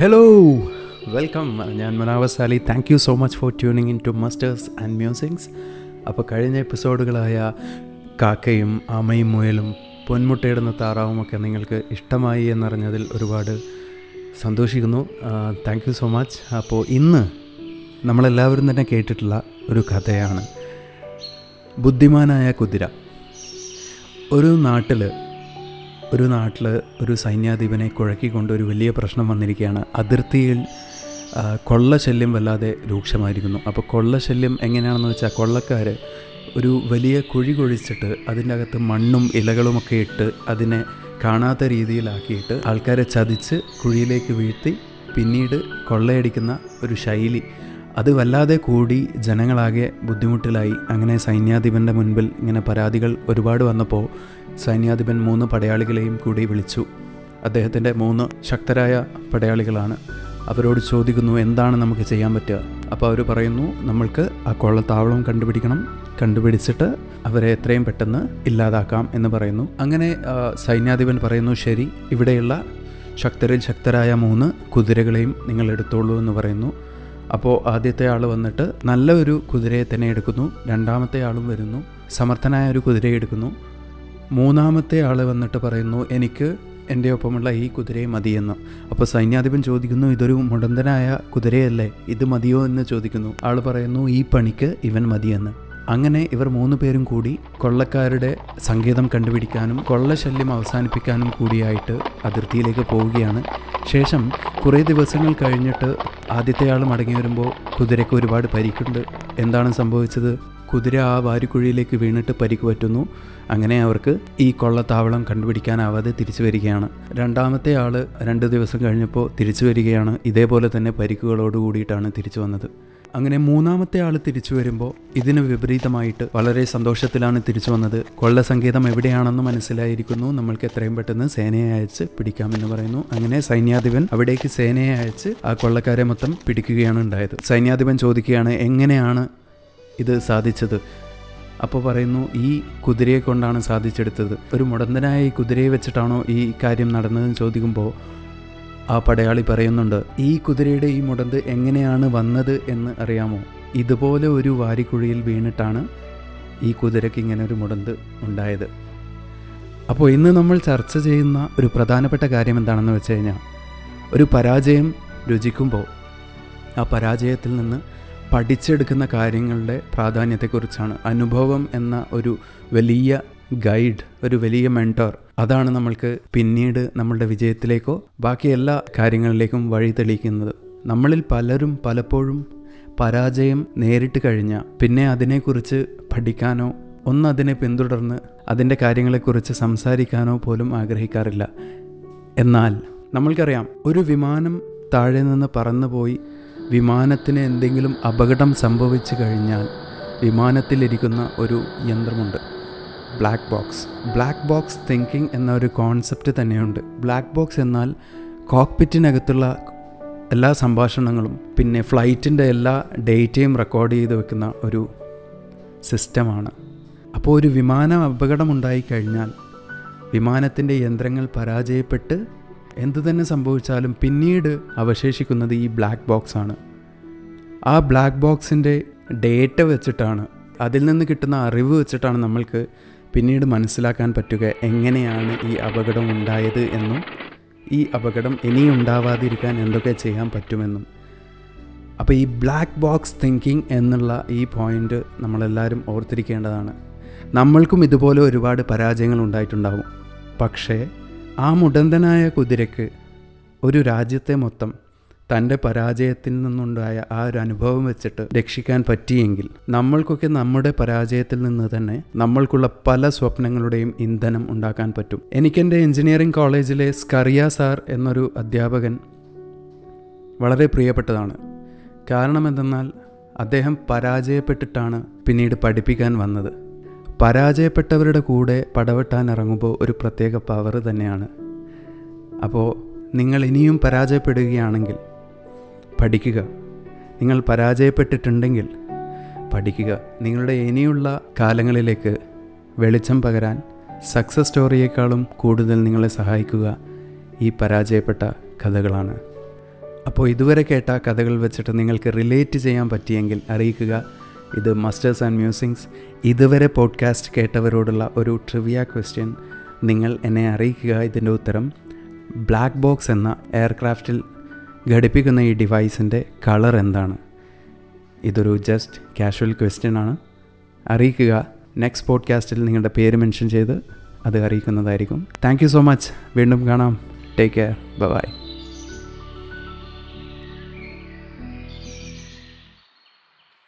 Hello welcome ഞാൻ Manavas Ali thank you so much for tuning in to masters and musics അപ്പോൾ കഴിഞ്ഞ എപ്പിസോഡുകളായ കാക്കയും ആമയും മുയലും പൊന്മുട്ടയിടുന്ന താറാവുമൊക്കെ നിങ്ങൾക്ക് ഇഷ്ടമായി എന്നറിഞ്ഞതിൽ ഒരുപാട് സന്തോഷിക്കുന്നു. താങ്ക് യു സോ മച്ച് അപ്പോൾ ഇന്ന് നമ്മളെല്ലാവരും തന്നെ കേട്ടിട്ടുള്ള ഒരു കഥയാണ്. ബുദ്ധിമാനായ കുതിര. ഒരു നാട്ടിൽ ഒരു നാട്ടിൽ ഒരു സൈന്യാധിപനെ കുഴക്കിക്കൊണ്ട് ഒരു വലിയ പ്രശ്നം വന്നിരിക്കുകയാണ്. അതിർത്തിയിൽ കൊള്ള ശല്യം വല്ലാതെ രൂക്ഷമായിരിക്കുന്നു. അപ്പോൾ കൊള്ള ശല്യം എങ്ങനെയാണെന്ന് വെച്ചാൽ കൊള്ളക്കാർ ഒരു വലിയ കുഴി കുഴിച്ചിട്ട് അതിന്റെ അകത്ത് മണ്ണും ഇലകളുമൊക്കെ ഇട്ട് അതിനെ കാണാത്ത രീതിയിലാക്കിയിട്ട് ആൾക്കാരെ ചതിച്ച് കുഴിയിലേക്ക് വീഴ്ത്തി പിന്നീട് കൊള്ളയടിക്കുന്ന ഒരു ശൈലി. അത് വല്ലാതെ കൂടി ജനങ്ങളാകെ ബുദ്ധിമുട്ടിലായി. അങ്ങനെ സൈന്യാധിപന്റെ മുൻപിൽ ഇങ്ങനെ പരാതികൾ ഒരുപാട് വന്നപ്പോൾ സൈന്യാധിപൻ മൂന്ന് പടയാളികളെയും കൂടി വിളിച്ചു. അദ്ദേഹത്തിന്റെ മൂന്ന് ശക്തരായ പടയാളികളാണ്. അവരോട് ചോദിക്കുന്നു എന്താണ് നമുക്ക് ചെയ്യാൻ പറ്റുക? അപ്പോൾ അവർ പറയുന്നു നമ്മൾക്ക് ആ കൊള്ളത്താവളം കണ്ടുപിടിക്കണം. കണ്ടുപിടിച്ചിട്ട് അവരെ എത്രയും പെട്ടെന്ന് ഇല്ലാതാക്കാം എന്ന് പറയുന്നു. അങ്ങനെ സൈന്യാധിപൻ പറയുന്നു ശരി ഇവിടെയുള്ള ശക്തരിൽ ശക്തരായ മൂന്ന് കുതിരകളെയും നിങ്ങൾ എടുത്തോളൂ എന്ന് പറയുന്നു. അപ്പോൾ ആദ്യത്തെ ആൾ വന്നിട്ട് നല്ല ഒരു കുതിരയെ തന്നെ എടുക്കുന്നു. രണ്ടാമത്തെ ആളും വരുന്നു. സമർത്ഥനായ ഒരു കുതിരയെ എടുക്കുന്നു. മൂന്നാമത്തെ ആൾ വന്നിട്ട് പറയുന്നു എനിക്ക് എന്റെ ഒപ്പമുള്ള ഈ കുതിരയെ മതിയെന്ന്. അപ്പോൾ സൈന്യാധിപൻ ചോദിക്കുന്നു ഇതൊരു മുടന്തനായ കുതിരയല്ലേ? ഇത് മതിയോ എന്ന് ചോദിക്കുന്നു. ആൾ പറയുന്നു ഈ പണിക്ക് ഇവൻ മതിയെന്ന്. അങ്ങനെ ഇവർ മൂന്ന് പേരും കൂടി കൊള്ളക്കാരുടെ സംഗീതം കണ്ടുപിടിക്കാനും കൊള്ളശല്യം അവസാനിപ്പിക്കാനും കൂടിയായിട്ട് അതിർത്തിയിലേക്ക് പോവുകയാണ്. ശേഷം കുറേ ദിവസങ്ങൾ കഴിഞ്ഞിട്ട് ആദ്യത്തെ ആൾ മടങ്ങി വരുമ്പോൾ കുതിരയ്ക്ക് ഒരുപാട് പരിക്കുണ്ട്. എന്താണ് സംഭവിച്ചത്? കുതിര ആ വാരിക്കുഴിയിലേക്ക് വീണിട്ട് പരിക്ക് പറ്റുന്നു. അങ്ങനെ അവർക്ക് ഈ കൊള്ളത്താവളം കണ്ടുപിടിക്കാനാവാതെ തിരിച്ചു വരികയാണ്. രണ്ടാമത്തെ ആൾ രണ്ട് ദിവസം കഴിഞ്ഞപ്പോൾ തിരിച്ചു വരികയാണ്. ഇതേപോലെ തന്നെ പരിക്കുകളോട് കൂടിയിട്ടാണ് തിരിച്ചു വന്നത്. അങ്ങനെ മൂന്നാമത്തെ ആൾ തിരിച്ചു വരുമ്പോൾ ഇതിന് വിപരീതമായിട്ട് വളരെ സന്തോഷത്തിലാണ് തിരിച്ചു വന്നത്. കൊള്ള സംഗീതം എവിടെയാണെന്ന് മനസ്സിലായിരിക്കുന്നു. നമ്മൾക്ക് എത്രയും പെട്ടെന്ന് സേനയെ അയച്ച് പിടിക്കാമെന്ന് പറയുന്നു. അങ്ങനെ സൈന്യാധിപൻ അവിടേക്ക് സേനയെ അയച്ച് ആ കൊള്ളക്കാരെ മൊത്തം പിടിക്കുകയാണ് ഉണ്ടായത്. സൈന്യാധിപൻ ചോദിക്കുകയാണ് എങ്ങനെയാണ് ഇത് സാധിച്ചത്. അപ്പോൾ പറയുന്നു ഈ കുതിരയെ കൊണ്ടാണ് സാധിച്ചെടുത്തത്. ഒരു മുടന്തനായ ഈ കുതിരയെ വെച്ചിട്ടാണോ ഈ കാര്യം നടന്നതെന്ന് ചോദിക്കുമ്പോൾ ആ പടയാളി പറയുന്നുണ്ട് ഈ കുതിരയുടെ ഈ മുടന്ത് എങ്ങനെയാണ് വന്നത് എന്ന് അറിയാമോ? ഇതുപോലെ ഒരു വാരിക്കുഴിയിൽ വീണിട്ടാണ് ഈ കുതിരയ്ക്ക് ഇങ്ങനെ ഒരു മുടന്ത് ഉണ്ടായത്. അപ്പോൾ ഇന്ന് നമ്മൾ ചർച്ച ചെയ്യുന്ന ഒരു പ്രധാനപ്പെട്ട കാര്യം എന്താണെന്ന് വെച്ച് കഴിഞ്ഞാൽ ഒരു പരാജയം രുചിക്കുമ്പോൾ ആ പരാജയത്തിൽ നിന്ന് പഠിച്ചെടുക്കുന്ന കാര്യങ്ങളുടെ പ്രാധാന്യത്തെക്കുറിച്ചാണ്. അനുഭവം എന്ന ഒരു വലിയ ഗൈഡ് ഒരു വലിയ മെന്റോർ. അതാണ് നമ്മൾക്ക് പിന്നീട് നമ്മളുടെ വിജയത്തിലേക്കോ ബാക്കി എല്ലാ കാര്യങ്ങളിലേക്കും വഴി തെളിയിക്കുന്നത്. നമ്മളിൽ പലരും പലപ്പോഴും പരാജയം നേരിട്ട് കഴിഞ്ഞാൽ പിന്നെ അതിനെക്കുറിച്ച് പഠിക്കാനോ ഒന്നതിനെ പിന്തുടർന്ന് അതിന്റെ കാര്യങ്ങളെക്കുറിച്ച് സംസാരിക്കാനോ പോലും ആഗ്രഹിക്കാറില്ല. എന്നാൽ നമ്മൾക്കറിയാം ഒരു വിമാനം താഴെ നിന്ന് പറന്നുപോയി വിമാനത്തിന് എന്തെങ്കിലും അപകടം സംഭവിച്ചു കഴിഞ്ഞാൽ വിമാനത്തിലിരിക്കുന്ന ഒരു യന്ത്രമുണ്ട്. Black box black box thinking എന്ന ഒരു കോൺസെപ്റ്റ് തന്നെയുണ്ട്. ബ്ലാക്ക് ബോക്സ് എന്നാൽ കോക്പിറ്റിനകത്തുള്ള എല്ലാ സംഭാഷണങ്ങളും പിന്നെ ഫ്ലൈറ്റിന്റെ എല്ലാ ഡേറ്റയും റെക്കോർഡ് ചെയ്ത് വെക്കുന്ന ഒരു സിസ്റ്റമാണ് അപ്പോൾ ഒരു വിമാനം അപകടമുണ്ടായി കഴിഞ്ഞാൽ വിമാനത്തിന്റെ യന്ത്രങ്ങൾ പരാജയപ്പെട്ട് എന്തു തന്നെ സംഭവിച്ചാലും പിന്നീട് അവശേഷിക്കുന്നത് ഈ ബ്ലാക്ക് ബോക്സ് ആണ്. ആ ബ്ലാക്ക് ബോക്സിന്റെ ഡേറ്റ വെച്ചിട്ടാണ് അതിൽ നിന്ന് കിട്ടുന്ന അറിവ് വെച്ചിട്ടാണ് നമ്മൾക്ക് പിന്നീട് മനസ്സിലാക്കാൻ പറ്റുക എങ്ങനെയാണ് ഈ അപകടം ഉണ്ടായത് എന്നും ഈ അപകടം ഇനി ഉണ്ടാവാതിരിക്കാൻ എന്തൊക്കെ ചെയ്യാൻ പറ്റുമെന്നും. അപ്പോൾ ഈ ബ്ലാക്ക് ബോക്സ് തിങ്കിങ് എന്നുള്ള ഈ പോയിന്റ് നമ്മളെല്ലാവരും ഓർത്തിരിക്കേണ്ടതാണ്. നമ്മൾക്കും ഇതുപോലെ ഒരുപാട് പരാജയങ്ങൾ ഉണ്ടായിട്ടുണ്ടാവും. പക്ഷേ ആ മുടന്തനായ കുതിരയ്ക്ക് ഒരു രാജ്യത്തെ മൊത്തം തന്റെ പരാജയത്തിൽ നിന്നുണ്ടായ ആ ഒരു അനുഭവം വെച്ചിട്ട് രക്ഷിക്കാൻ പറ്റിയെങ്കിൽ നമ്മൾക്കൊക്കെ നമ്മുടെ പരാജയത്തിൽ നിന്ന് തന്നെ നമ്മൾക്കുള്ള പല സ്വപ്നങ്ങളുടെയും ഇന്ധനം ഉണ്ടാക്കാൻ പറ്റും. എനിക്കെന്റെ എഞ്ചിനീയറിംഗ് കോളേജിലെ സ്കറിയ സാർ എന്നൊരു അധ്യാപകൻ വളരെ പ്രിയപ്പെട്ടതാണ്. കാരണം എന്തെന്നാൽ അദ്ദേഹം പരാജയപ്പെട്ടിട്ടാണ് പിന്നീട് പഠിപ്പിക്കാൻ വന്നത്. പരാജയപ്പെട്ടവരുടെ കൂടെ പടവെട്ടാൻ ഇറങ്ങുമ്പോൾ ഒരു പ്രത്യേക പവർ തന്നെയാണ്. അപ്പോൾ നിങ്ങൾ ഇനിയും പരാജയപ്പെടുകയാണെങ്കിൽ പഠിക്കുക. നിങ്ങൾ പരാജയപ്പെട്ടിട്ടുണ്ടെങ്കിൽ പഠിക്കുക. നിങ്ങളുടെ ഇനിയുള്ള കാലങ്ങളിലേക്ക് വെളിച്ചം പകരാൻ സക്സസ് സ്റ്റോറിയേക്കാളും കൂടുതൽ നിങ്ങളെ സഹായിക്കുക ഈ പരാജയപ്പെട്ട കഥകളാണ്. അപ്പോൾ ഇതുവരെ കേട്ട കഥകൾ വെച്ചിട്ട് നിങ്ങൾക്ക് റിലേറ്റ് ചെയ്യാൻ പറ്റിയെങ്കിൽ അറിയിക്കുക. ഇത് മസ്റ്റേഴ്സ് ആൻഡ് മ്യൂസിങ്സ് ഇതുവരെ പോഡ്കാസ്റ്റ് കേട്ടവരോടുള്ള ഒരു ട്രിവിയ ക്വസ്റ്റ്യൻ നിങ്ങൾ എന്നെ അറിയിക്കുക ഇതിന്റെ ഉത്തരം. ബ്ലാക്ക് ബോക്സ് എന്ന എയർക്രാഫ്റ്റിൽ ഘടിപ്പിക്കുന്ന ഈ ഡിവൈസിന്റെ കളർ എന്താണ്? ഇതൊരു ജസ്റ്റ് കാഷ്വൽ ക്വസ്റ്റ്യൻ ആണ്. അറിയിക്കുക. നെക്സ്റ്റ് പോഡ്കാസ്റ്റിൽ നിങ്ങളുടെ പേര് മെൻഷൻ ചെയ്ത് അത് അറിയിക്കുന്നതായിരിക്കും. താങ്ക് യു സോ മച്ച് വീണ്ടും കാണാം. Take care bye